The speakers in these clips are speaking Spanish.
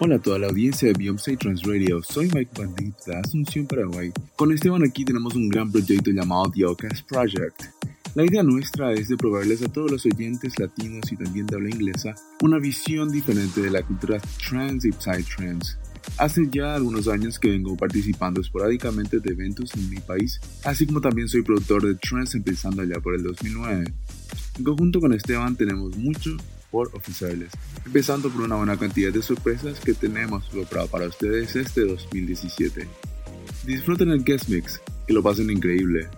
Hola a toda la audiencia de Beyoncé Trans Radio, soy Mike Bandit de Asunción, Paraguay. Con Esteban aquí tenemos un gran proyecto llamado The Outcast Project. La idea nuestra es de proveerles a todos los oyentes latinos y también de habla inglesa una visión diferente de la cultura trans y psytrance. Hace ya algunos años que vengo participando esporádicamente de eventos en mi país, así como también soy productor de trance empezando allá por el 2009. En conjunto con Esteban tenemos mucho por ofrecerles, empezando por una buena cantidad de sorpresas que tenemos preparado para ustedes este 2017. Disfruten el guest mix, y lo pasen increíble.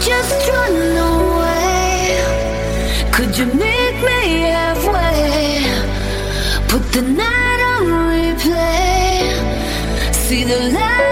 just run away? Could you meet me halfway? Put the night on replay. See the light.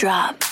Drop.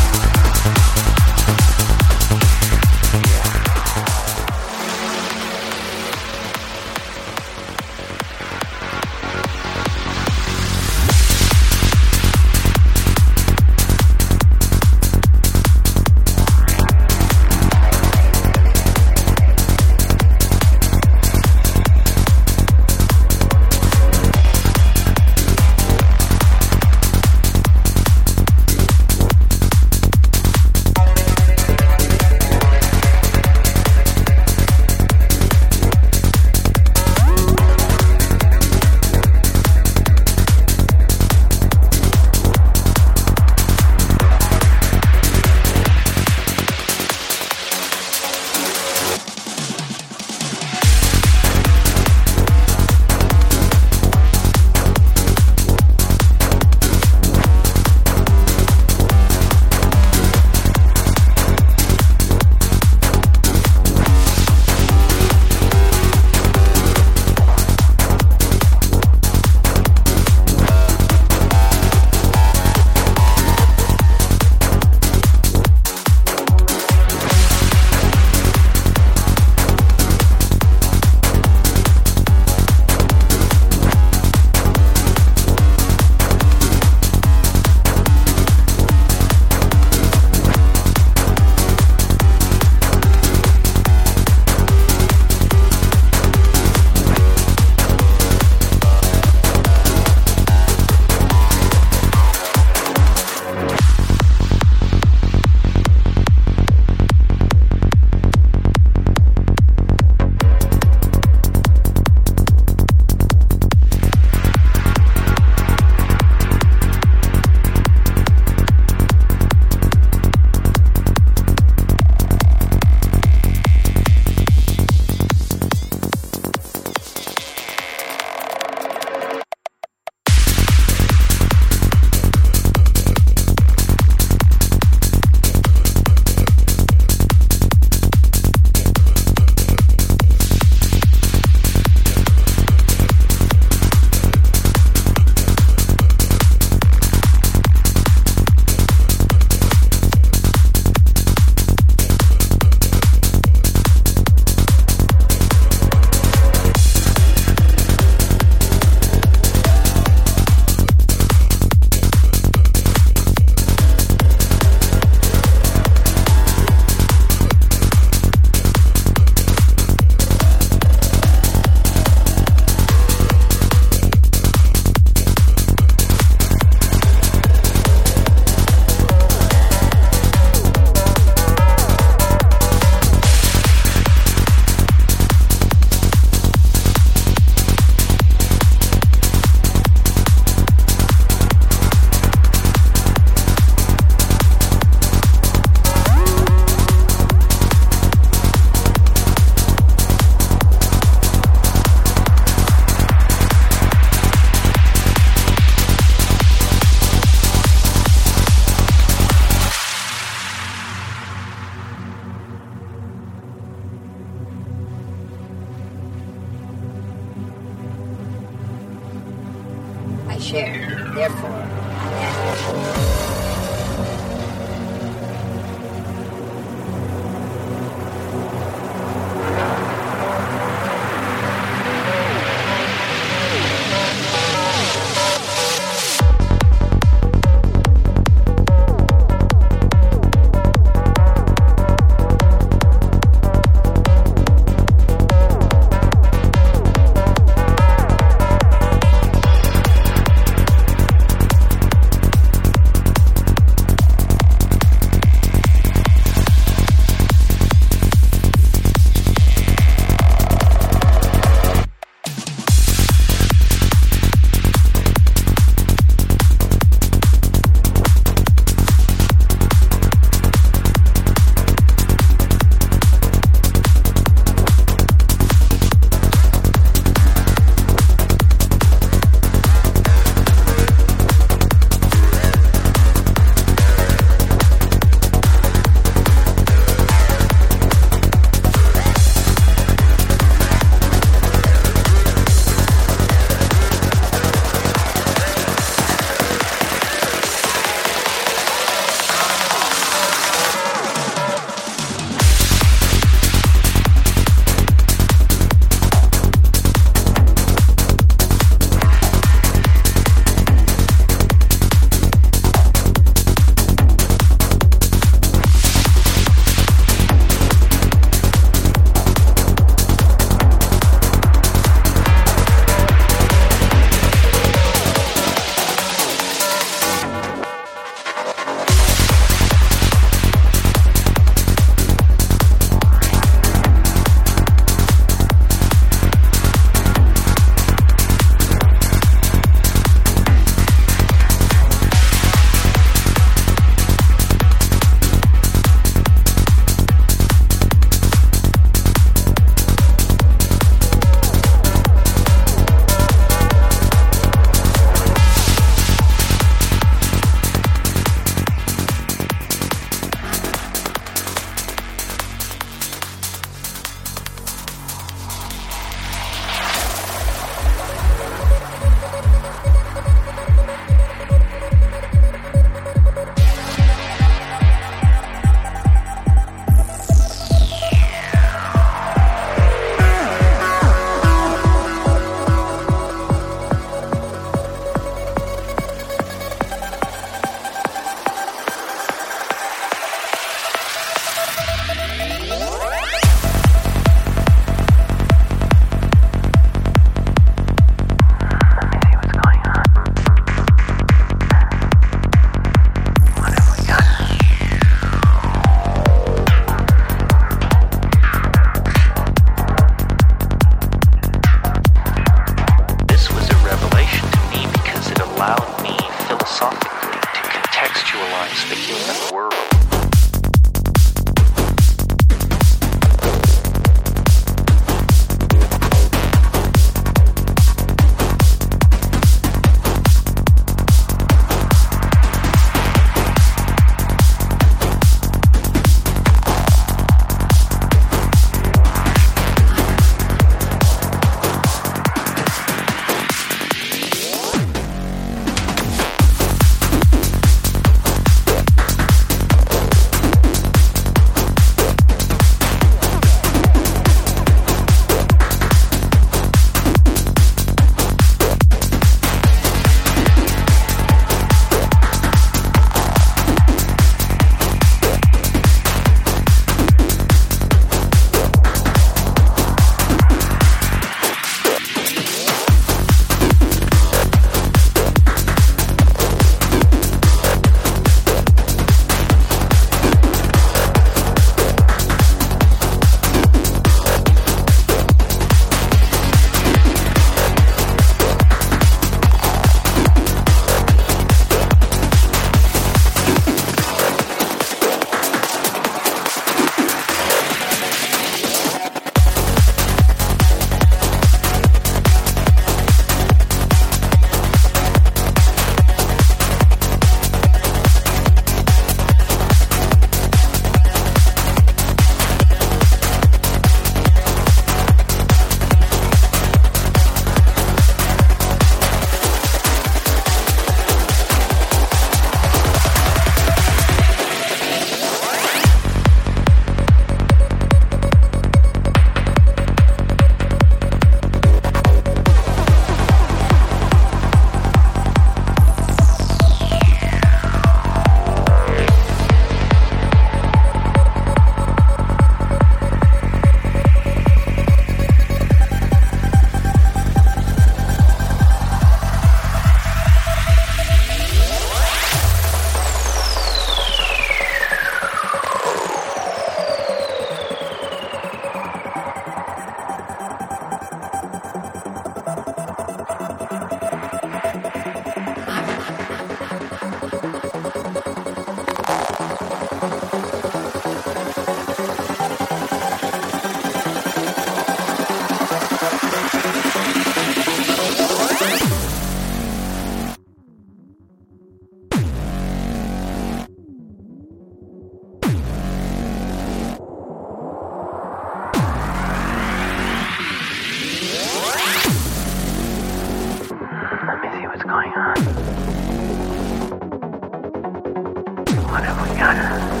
on.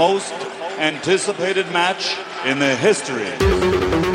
Most anticipated match in the history